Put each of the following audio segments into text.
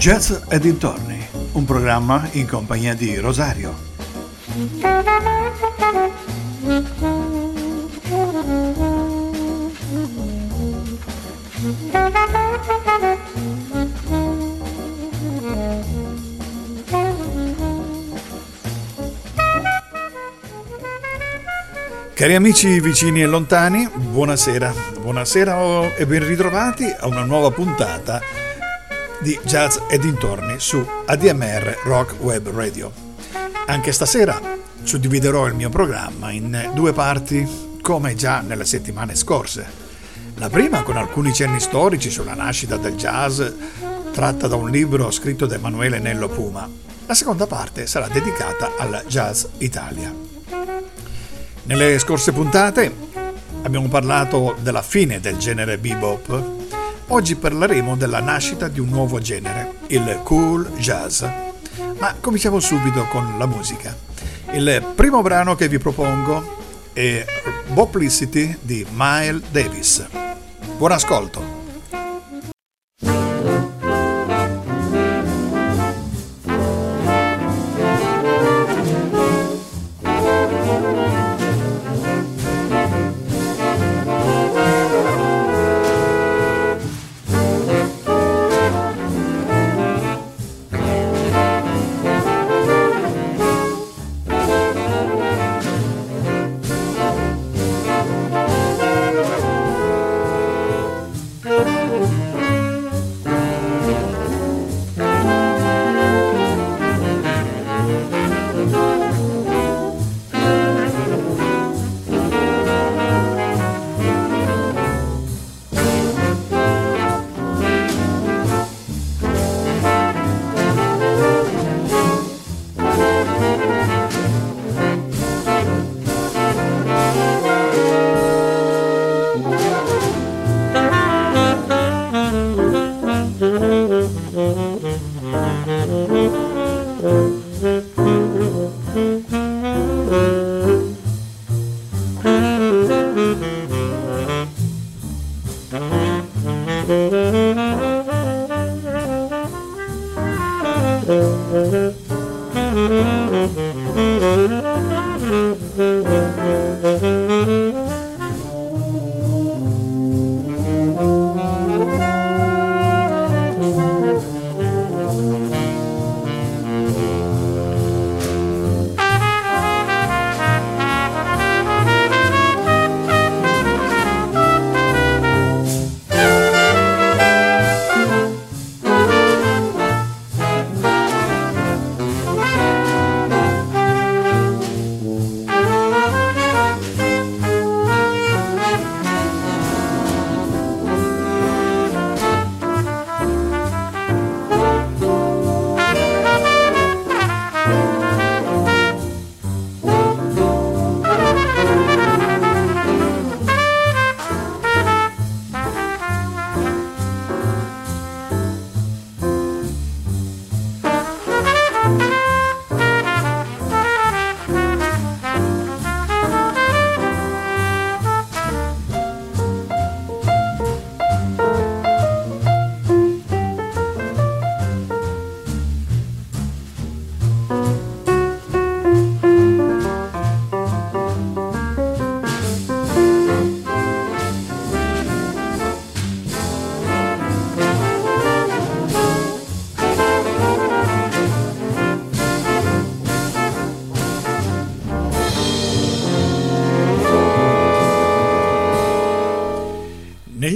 Jazz e dintorni, un programma in compagnia di Rosario. Cari amici vicini e lontani, buonasera, buonasera e ben ritrovati a una nuova puntata di Jazz e dintorni su ADMR Rock Web Radio. Anche stasera suddividerò il mio programma in due parti come già nelle settimane scorse. La prima con alcuni cenni storici sulla nascita del jazz tratta da un libro scritto da Emanuele Nello Puma. La seconda parte sarà dedicata al Jazz Italia. Nelle scorse puntate abbiamo parlato della fine del genere bebop Oggi parleremo della nascita di un nuovo genere, il cool jazz. Ma cominciamo subito con la musica. Il primo brano che vi propongo è Boplicity di Miles Davis. Buon ascolto!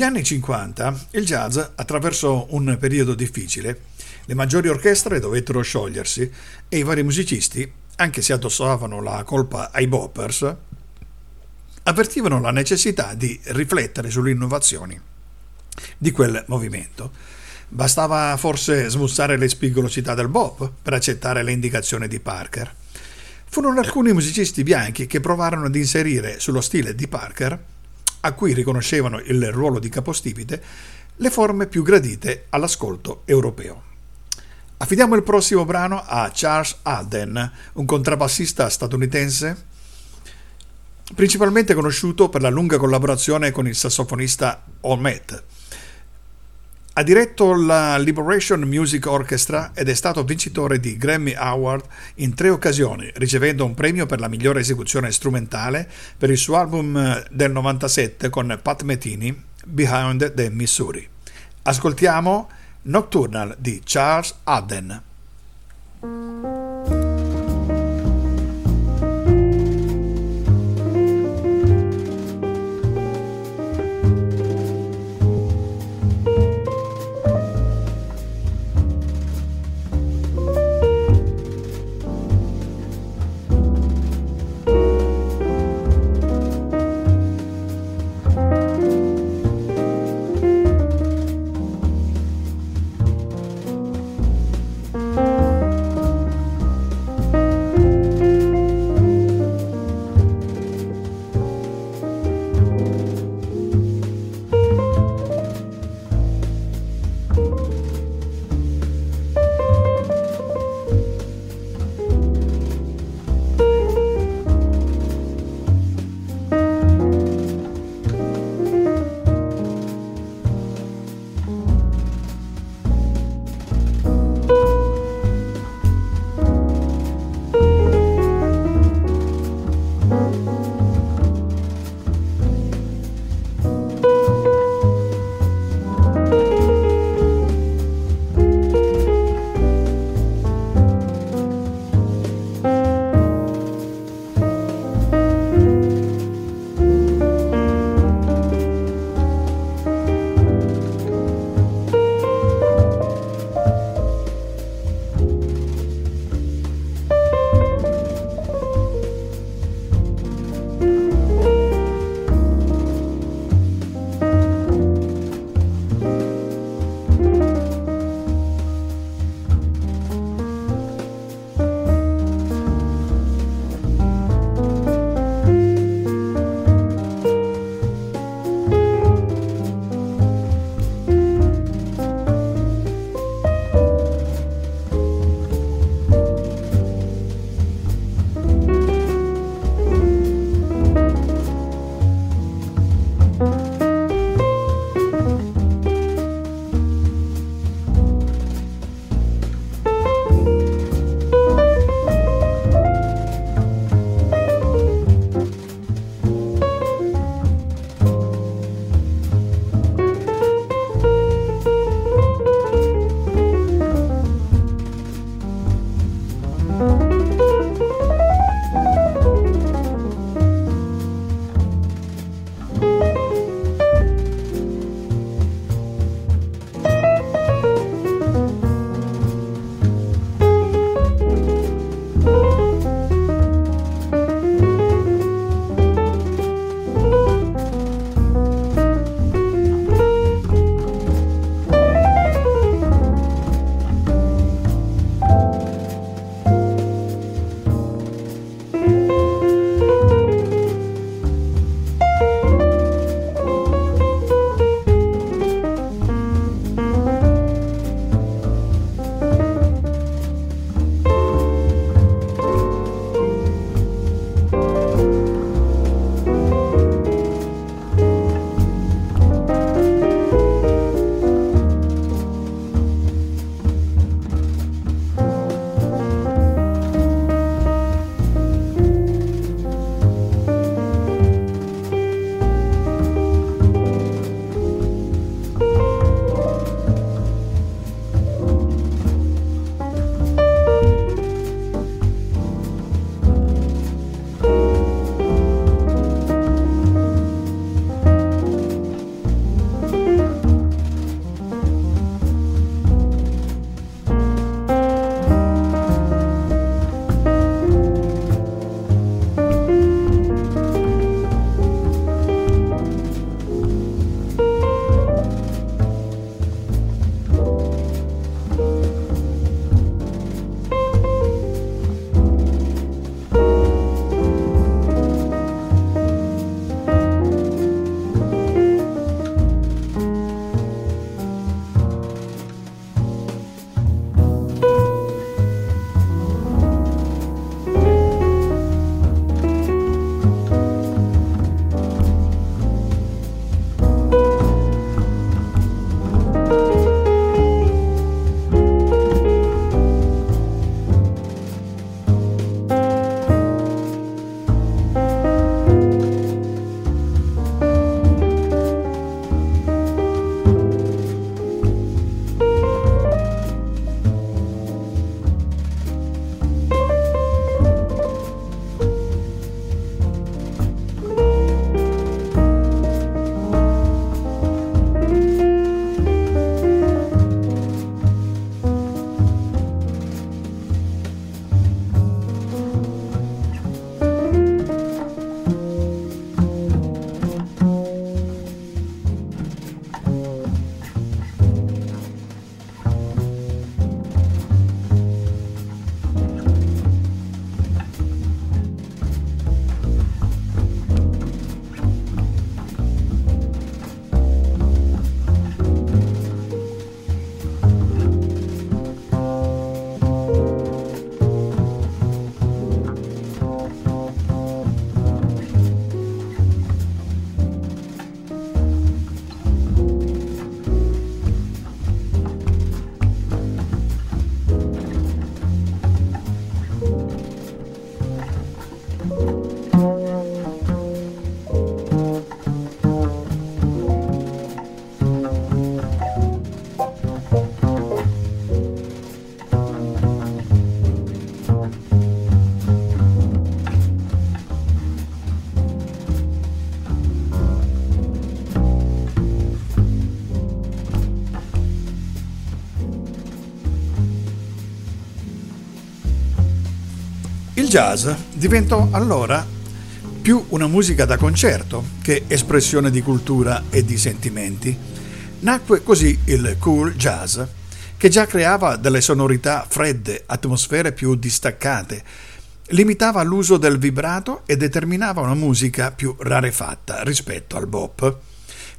Anni 50 il jazz attraversò un periodo difficile. Le maggiori orchestre dovettero sciogliersi e i vari musicisti, anche se addossavano la colpa ai boppers, avvertivano la necessità di riflettere sulle innovazioni di quel movimento. Bastava forse smussare le spigolosità del bop per accettare le indicazioni di Parker. Furono alcuni musicisti bianchi che provarono ad inserire sullo stile di Parker a cui riconoscevano il ruolo di capostipite, le forme più gradite all'ascolto europeo. Affidiamo il prossimo brano a Charles Alden, un contrabbassista statunitense principalmente conosciuto per la lunga collaborazione con il sassofonista Olmet. Ha diretto la Liberation Music Orchestra ed è stato vincitore di Grammy Award in tre occasioni, ricevendo un premio per la migliore esecuzione strumentale per il suo album del 97 con Pat Metini, Behind the Missouri. Ascoltiamo Nocturnal di Charles Adden. Jazz diventò allora più una musica da concerto che espressione di cultura e di sentimenti. Nacque così il cool jazz, che già creava delle sonorità fredde, atmosfere più distaccate, limitava l'uso del vibrato e determinava una musica più rarefatta rispetto al bop.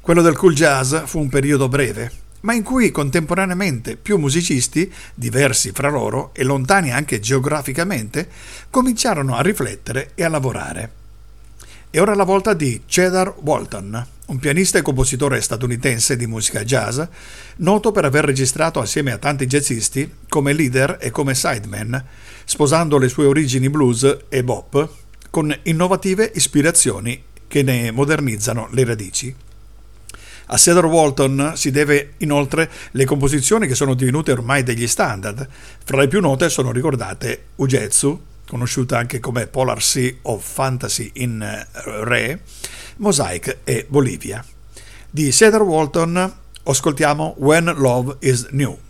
Quello del cool jazz fu un periodo breve, ma in cui contemporaneamente più musicisti, diversi fra loro e lontani anche geograficamente, cominciarono a riflettere e a lavorare. È ora la volta di Cedar Walton, un pianista e compositore statunitense di musica jazz, noto per aver registrato assieme a tanti jazzisti come leader e come sideman, sposando le sue origini blues e bop con innovative ispirazioni che ne modernizzano le radici. A Cedar Walton si deve inoltre le composizioni che sono divenute ormai degli standard. Fra le più note sono ricordate Ugetsu, conosciuta anche come Polar Sea of Fantasy in eh, Re, Mosaic e Bolivia. Di Cedar Walton ascoltiamo When Love is New.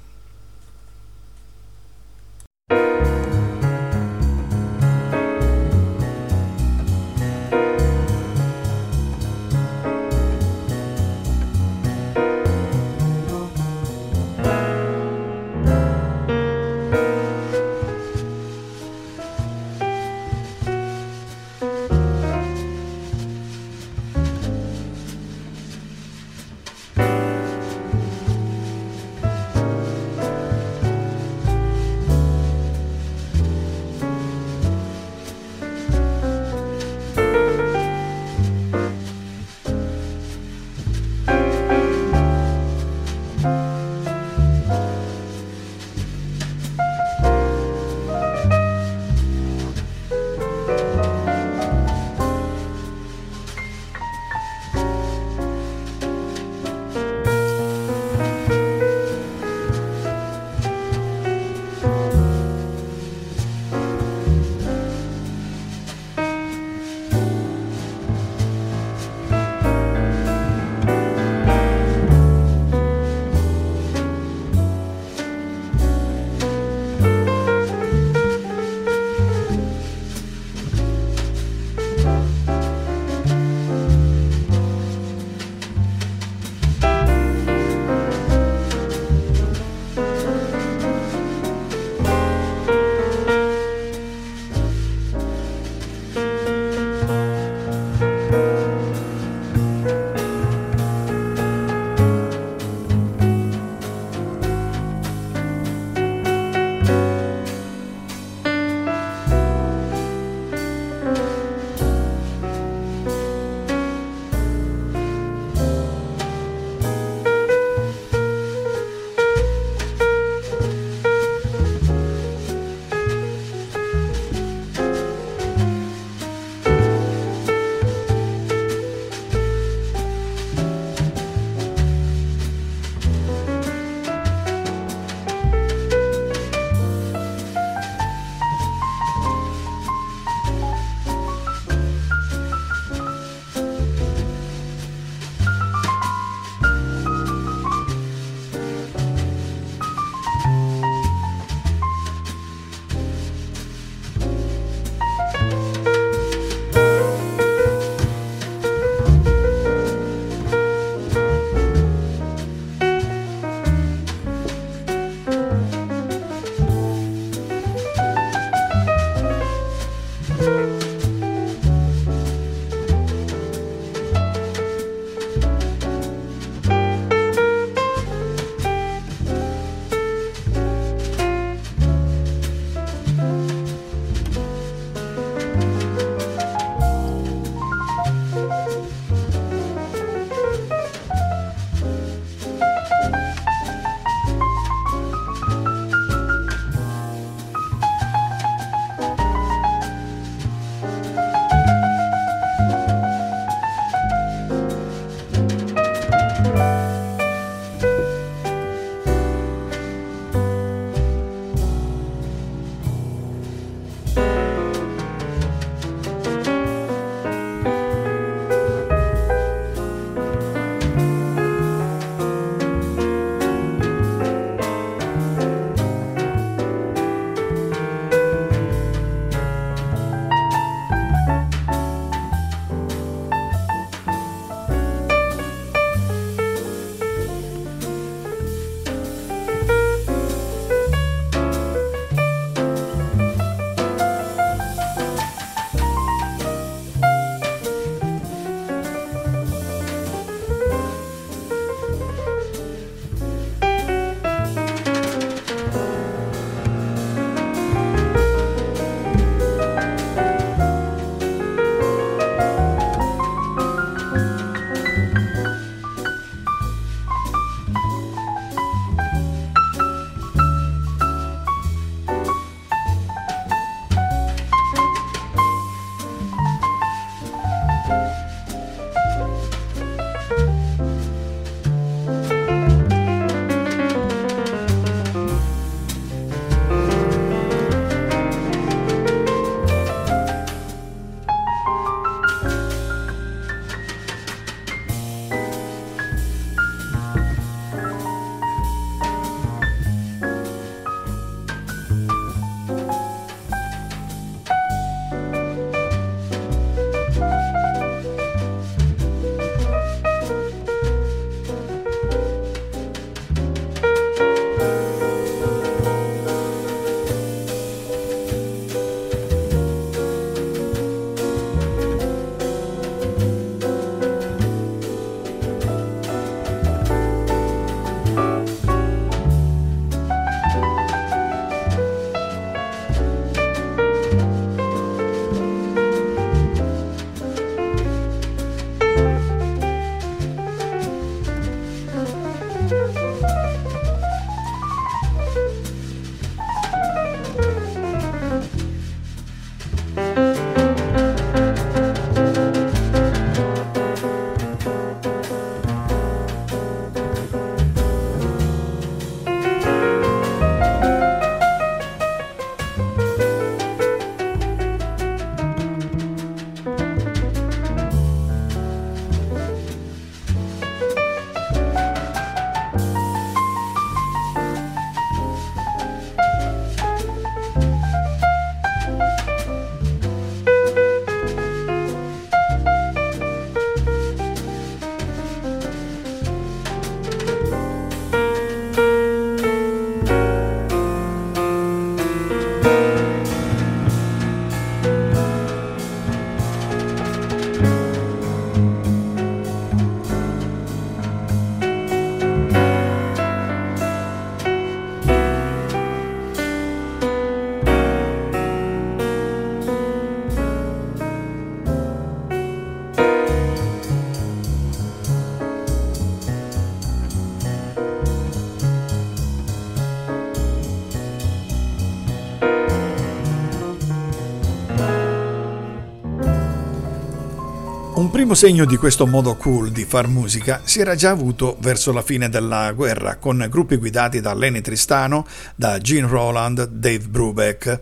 Primo segno di questo modo cool di far musica si era già avuto verso la fine della guerra, con gruppi guidati da Lenny Tristano, da Gene Roland, Dave Brubeck.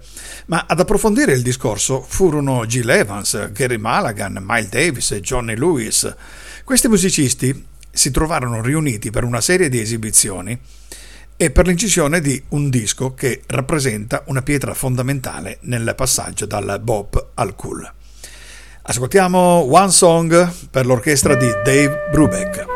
Ma ad approfondire il discorso furono Gil Evans, Gary Mulligan, Miles Davis e Johnny Lewis. Questi musicisti si trovarono riuniti per una serie di esibizioni e per l'incisione di un disco che rappresenta una pietra fondamentale nel passaggio dal bop al cool. Ascoltiamo One Song per l'orchestra di Dave Brubeck.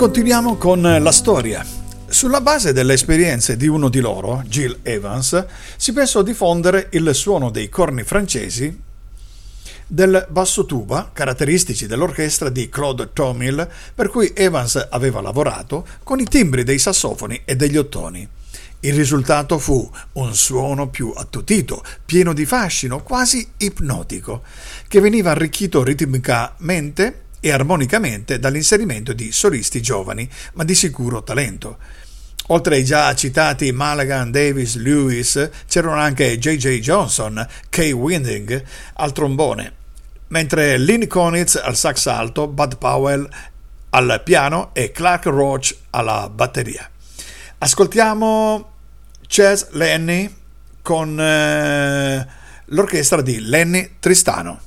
Continuiamo con la storia. Sulla base delle esperienze di uno di loro, Jill Evans, si pensò di fondere il suono dei corni francesi del basso tuba, caratteristici dell'orchestra di Claude Tomil, per cui Evans aveva lavorato, con i timbri dei sassofoni e degli ottoni. Il risultato fu un suono più attutito, pieno di fascino, quasi ipnotico, che veniva arricchito ritmicamente e armonicamente dall'inserimento di solisti giovani, ma di sicuro talento. Oltre ai già citati Mulligan, Davis, Lewis, c'erano anche J.J. Johnson, Kay Winding al trombone, mentre Lynn Konitz al sax alto, Bud Powell al piano e Clark Roach alla batteria. Ascoltiamo Chess Lenny con eh, l'orchestra di Lenny Tristano.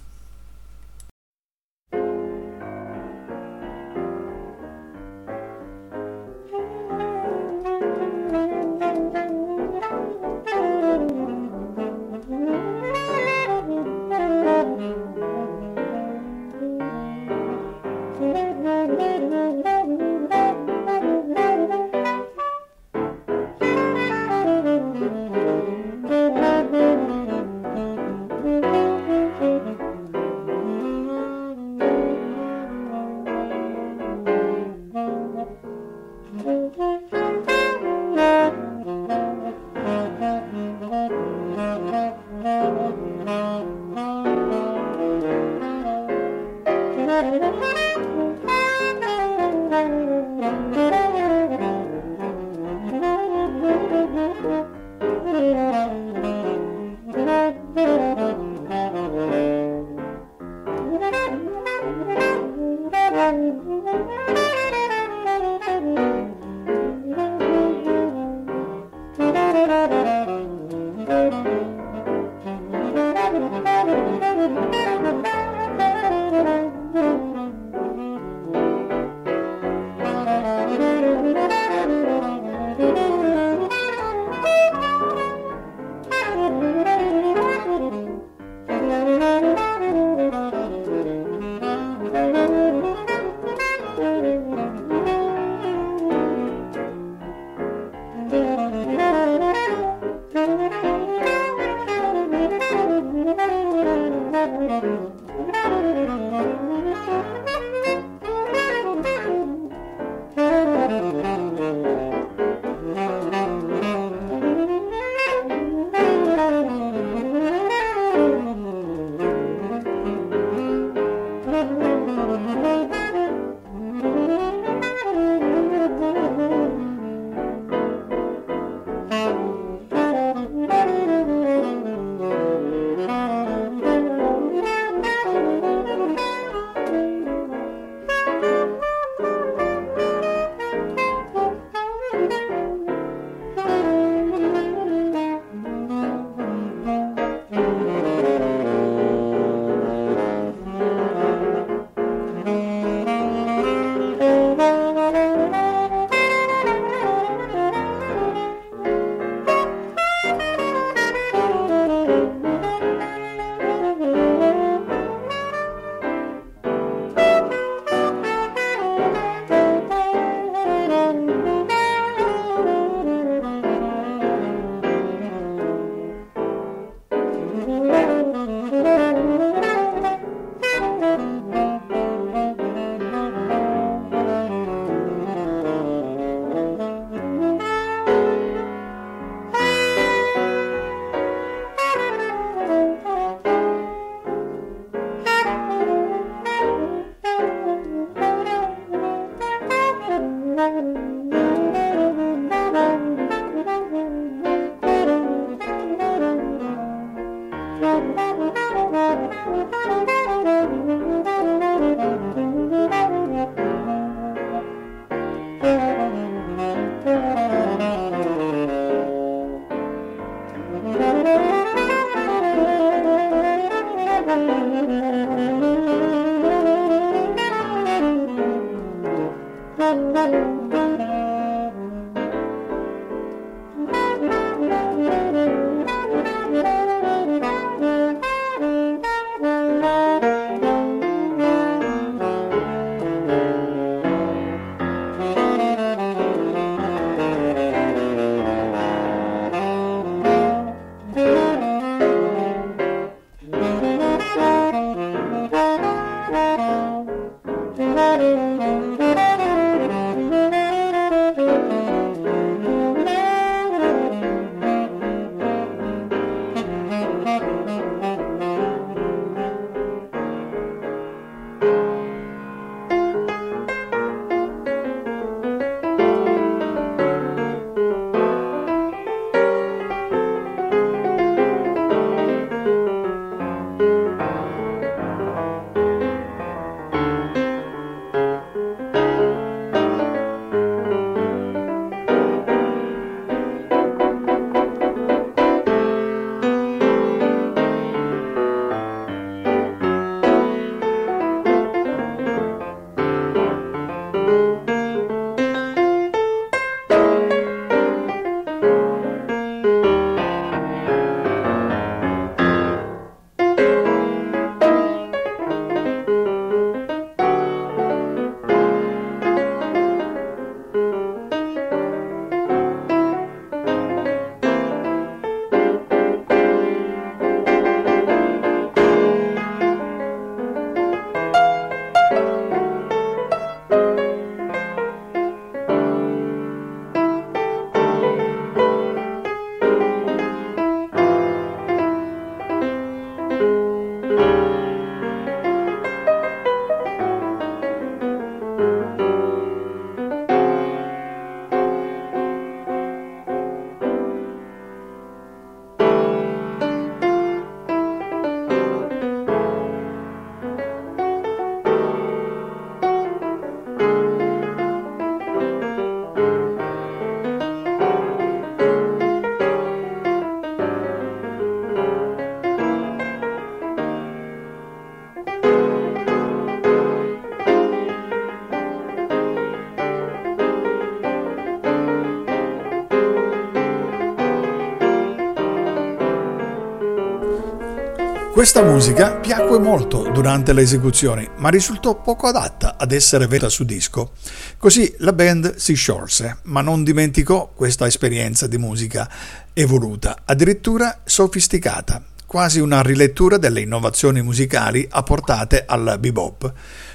Questa musica piacque molto durante le esecuzioni, ma risultò poco adatta ad essere vera su disco. Così la band si sciolse, ma non dimenticò questa esperienza di musica evoluta, addirittura sofisticata, quasi una rilettura delle innovazioni musicali apportate al bebop.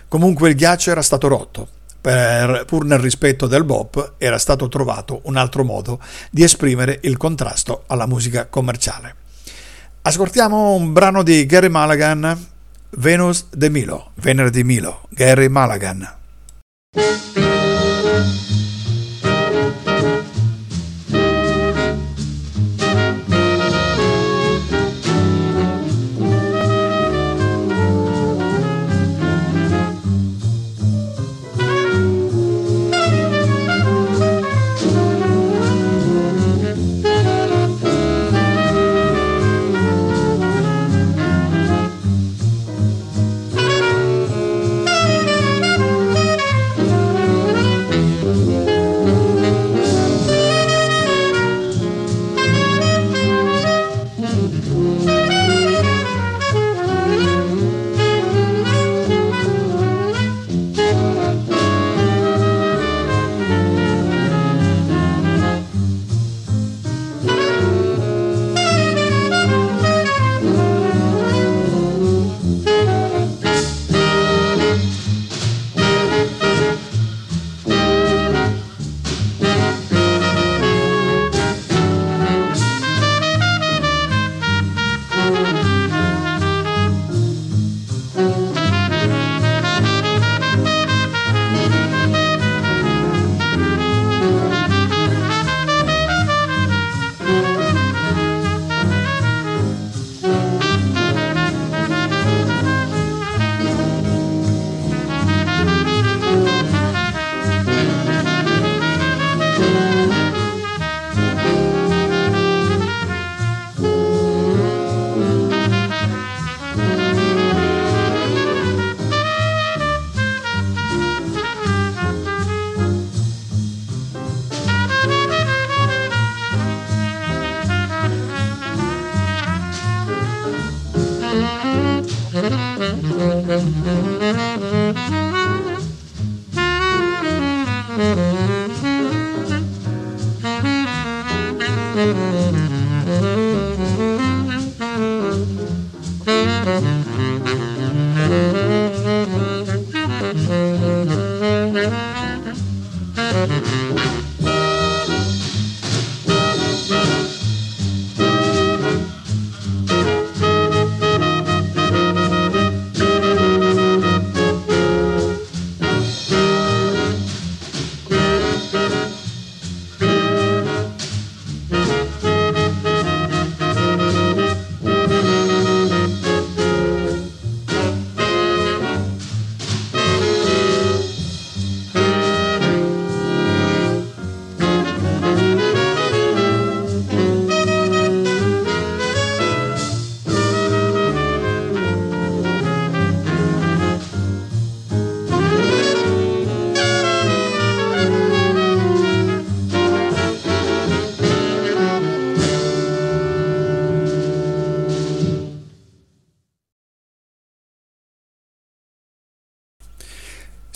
Comunque il ghiaccio era stato rotto. Per, pur nel rispetto del bop era stato trovato un altro modo di esprimere il contrasto alla musica commerciale. Ascoltiamo un brano di Gary Mulligan, Venus de Milo, Venere di Milo, Gary Mulligan.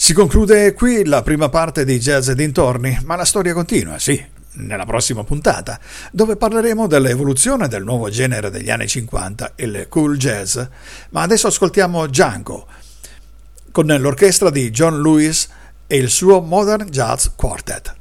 Si conclude qui la prima parte di Jazz e dintorni, ma la storia continua, sì, nella prossima puntata, dove parleremo dell'evoluzione del nuovo genere degli anni 50, il cool jazz. Ma adesso ascoltiamo Django, con l'orchestra di John Lewis e il suo Modern Jazz Quartet.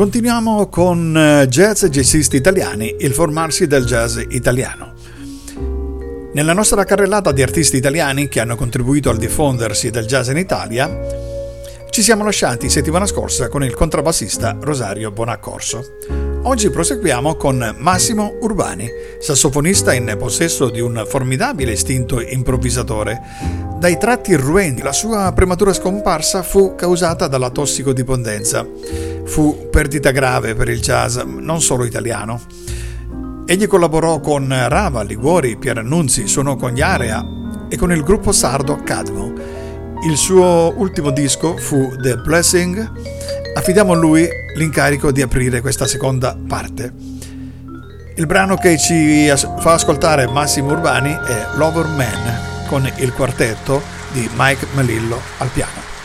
Continuiamo con eh, jazz e jazzisti italiani, il formarsi del jazz italiano. Nella nostra carrellata di artisti italiani che hanno contribuito al diffondersi del jazz in Italia, ci siamo lasciati settimana scorsa con il contrabbassista Rosario Bonaccorso. Oggi proseguiamo con Massimo Urbani, sassofonista in possesso di un formidabile istinto improvvisatore. Dai tratti irruenti, la sua prematura scomparsa fu causata dalla tossicodipendenza. Fu perdita grave per il jazz, non solo italiano. Egli collaborò con Rava, Liguori, Pierannunzi, suonò con gli Area e con il gruppo sardo Cadmo. Il suo ultimo disco fu The Blessing. Affidiamo a lui l'incarico di aprire questa seconda parte. Il brano che ci fa ascoltare Massimo Urbani è Lover Man con il quartetto di Mike Melillo al piano.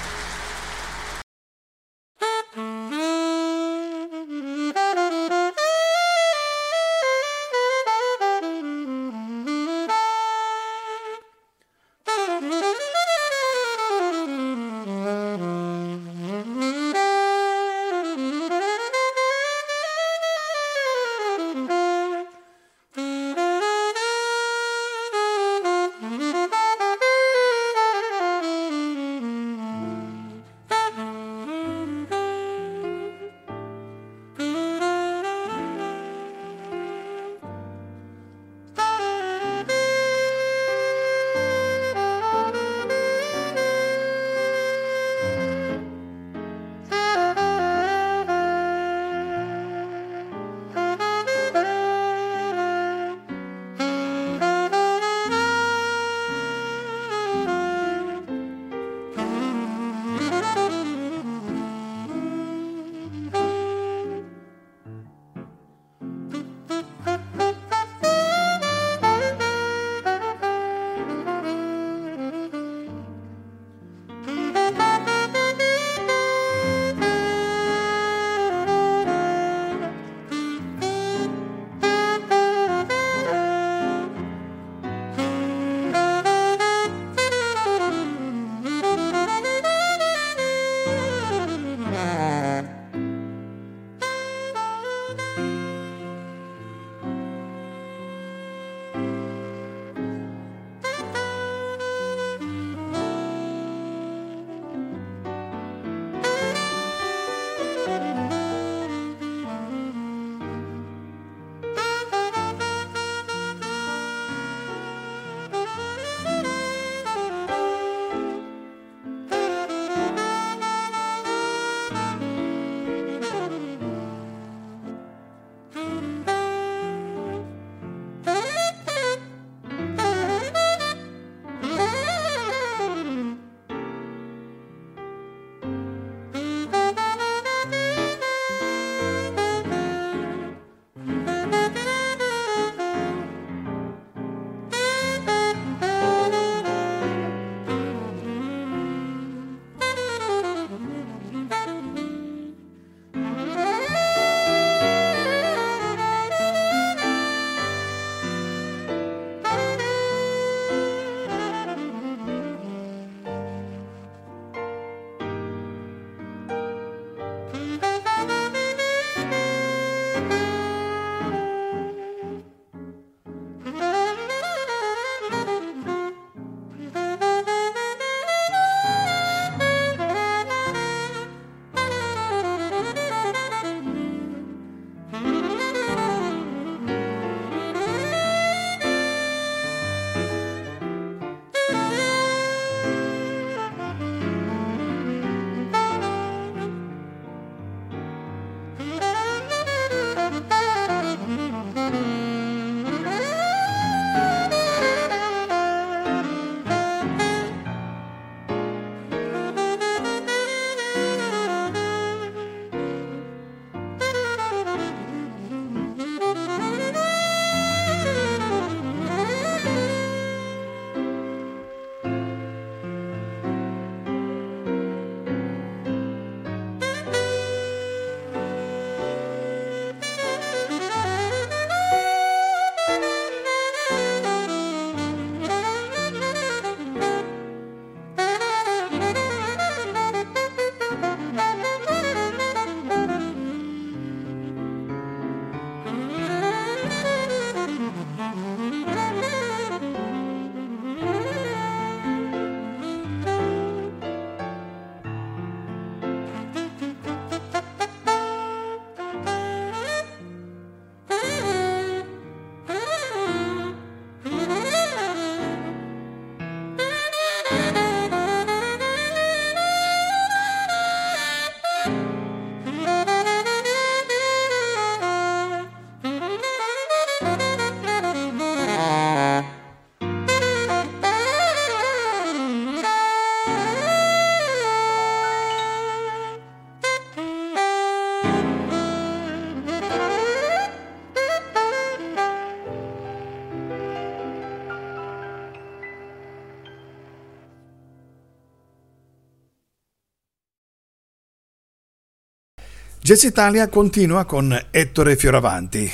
Jazz Italia continua con Ettore Fioravanti,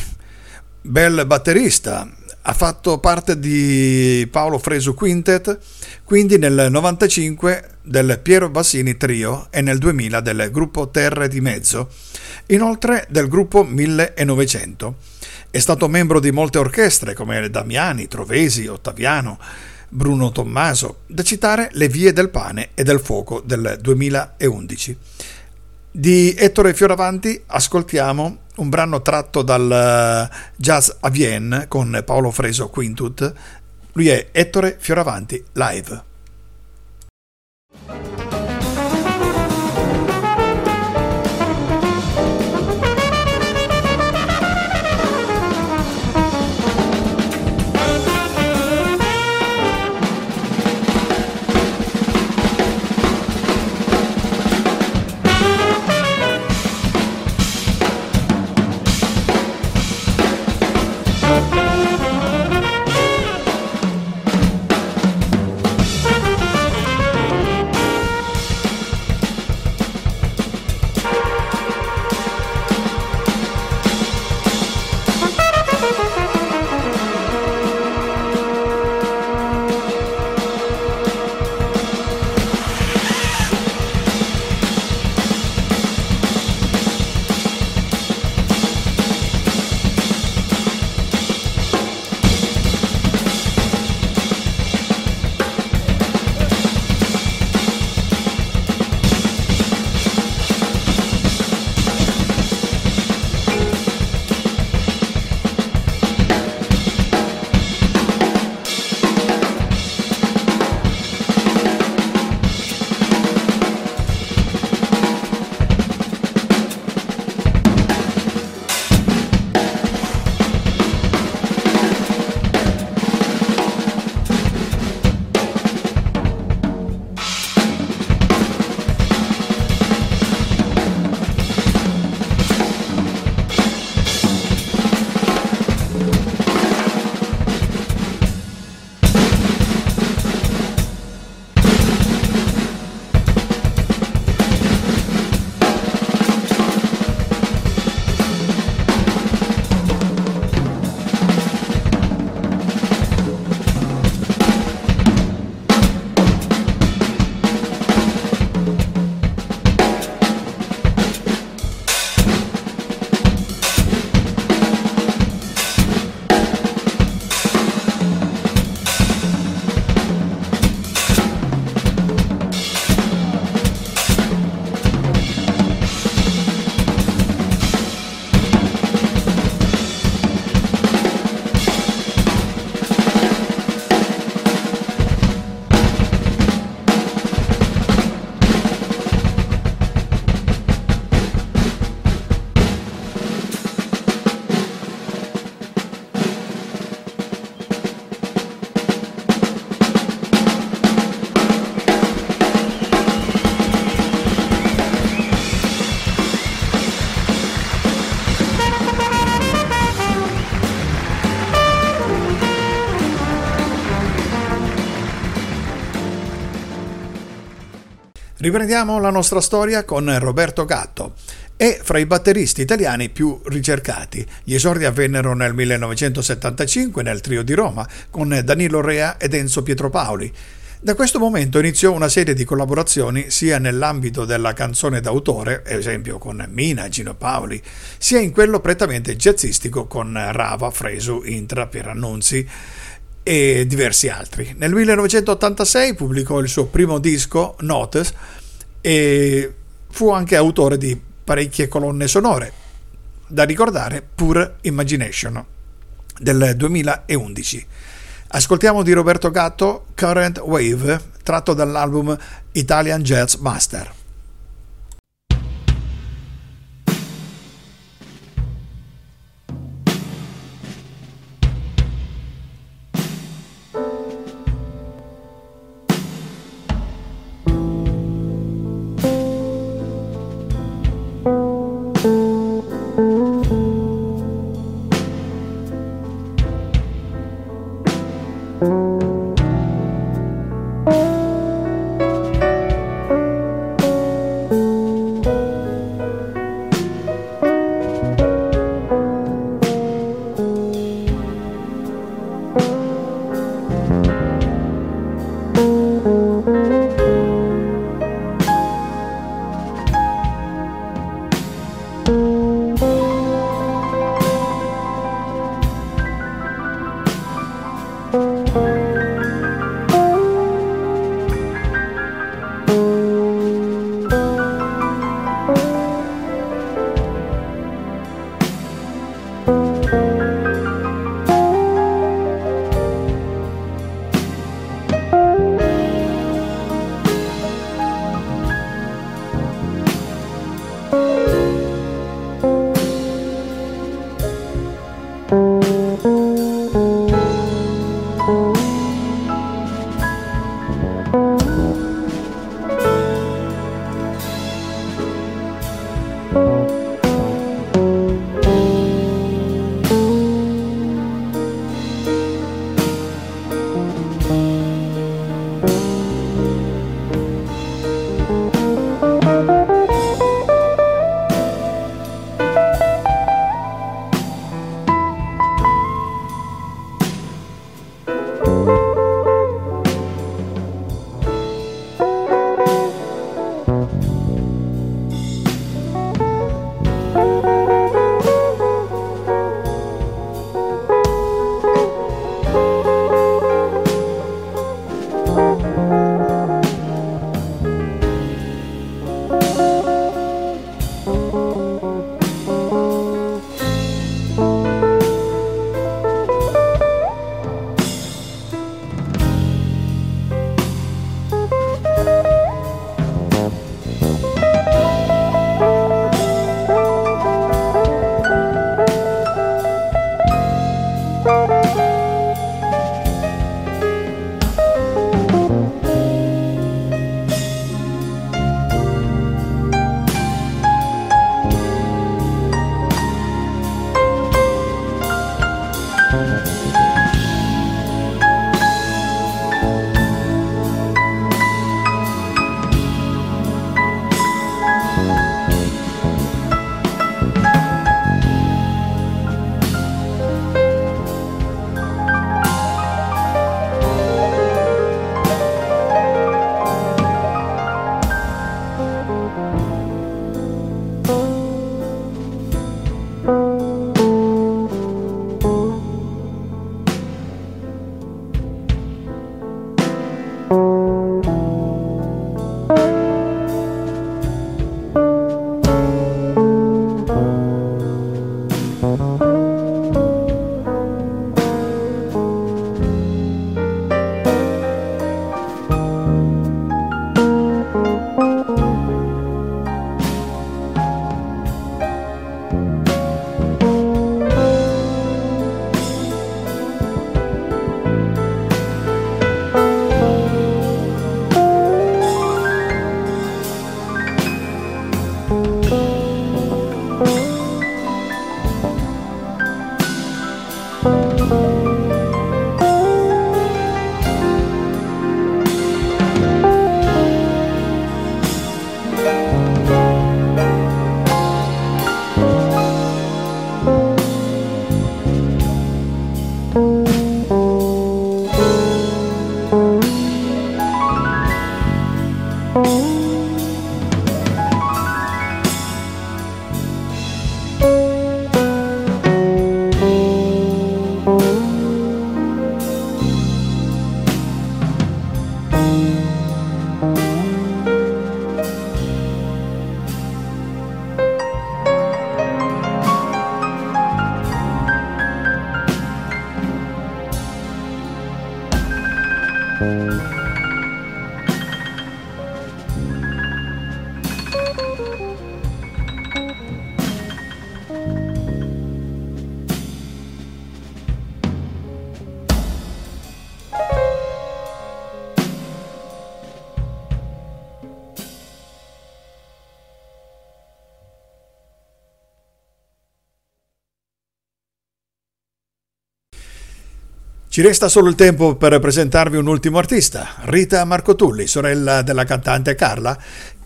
bel batterista, ha fatto parte di Paolo Fresu Quintet, quindi nel 95 del Piero Bassini Trio e nel 2000 del gruppo Terre di Mezzo, inoltre del gruppo 1900. È stato membro di molte orchestre come Damiani, Trovesi, Ottaviano, Bruno Tommaso, da citare Le Vie del Pane e del Fuoco del 2011. Di Ettore Fioravanti ascoltiamo un brano tratto dal eh, Jazz a Vienne con Paolo Freso Quintut. Lui è Ettore Fioravanti live. Riprendiamo la nostra storia con Roberto Gatto. È fra i batteristi italiani più ricercati. Gli esordi avvennero nel 1975 nel trio di Roma con Danilo Rea ed Enzo Pietropaoli. Da questo momento iniziò una serie di collaborazioni sia nell'ambito della canzone d'autore, ad esempio con Mina Gino Paoli, sia in quello prettamente jazzistico con Rava, Fresu, Intra, Pierannunzi e diversi altri. Nel 1986 pubblicò il suo primo disco, Notes, e fu anche autore di parecchie colonne sonore, da ricordare Pure Imagination del 2011. Ascoltiamo di Roberto Gatto Current Wave, tratto dall'album Italian Jazz Master. Ci resta solo il tempo per presentarvi un ultimo artista, Rita Marcotulli, sorella della cantante Carla.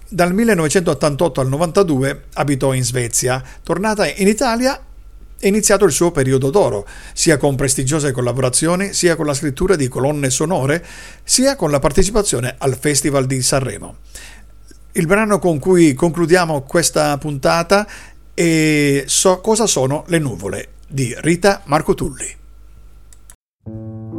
Dal 1988 al 92 abitò in Svezia, tornata in Italia è iniziato il suo periodo d'oro, sia con prestigiose collaborazioni, sia con la scrittura di colonne sonore, sia con la partecipazione al Festival di Sanremo. Il brano con cui concludiamo questa puntata è So cosa sono le nuvole di Rita Marcotulli. Thank you.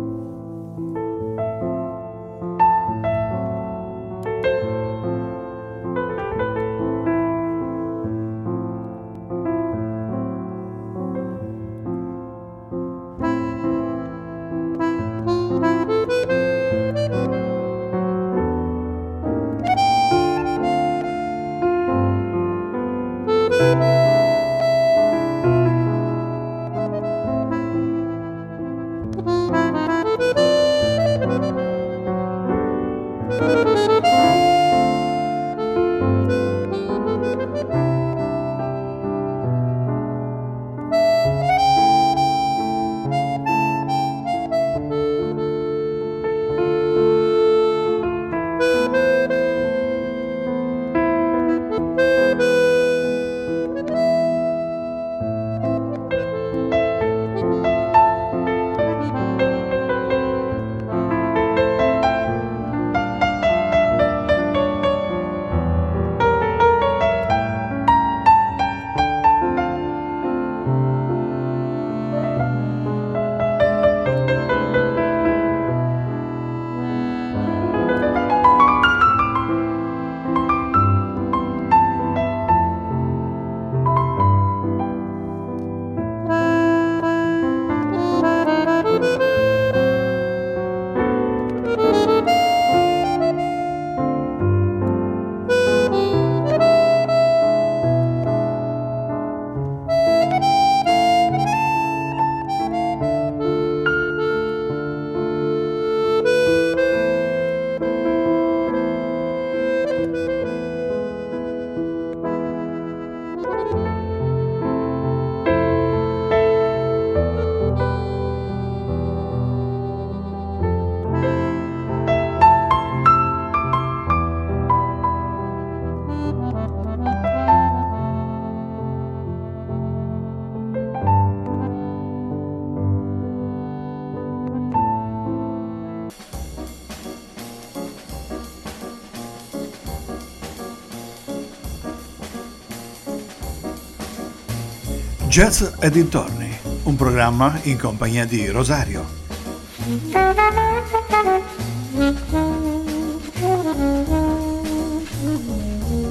Jazz e dintorni, un programma in compagnia di Rosario.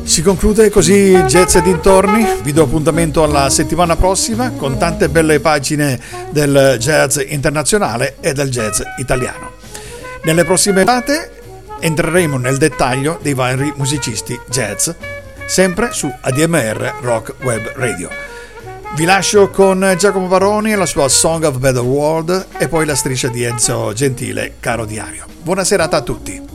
Si conclude così Jazz e dintorni, vi do appuntamento alla settimana prossima con tante belle pagine del jazz internazionale e del jazz italiano. Nelle prossime date entreremo nel dettaglio dei vari musicisti jazz, sempre su ADMR Rock Web Radio. Vi lascio con Giacomo Baroni e la sua Song of Better World e poi la striscia di Enzo Gentile, caro diario. Buona serata a tutti.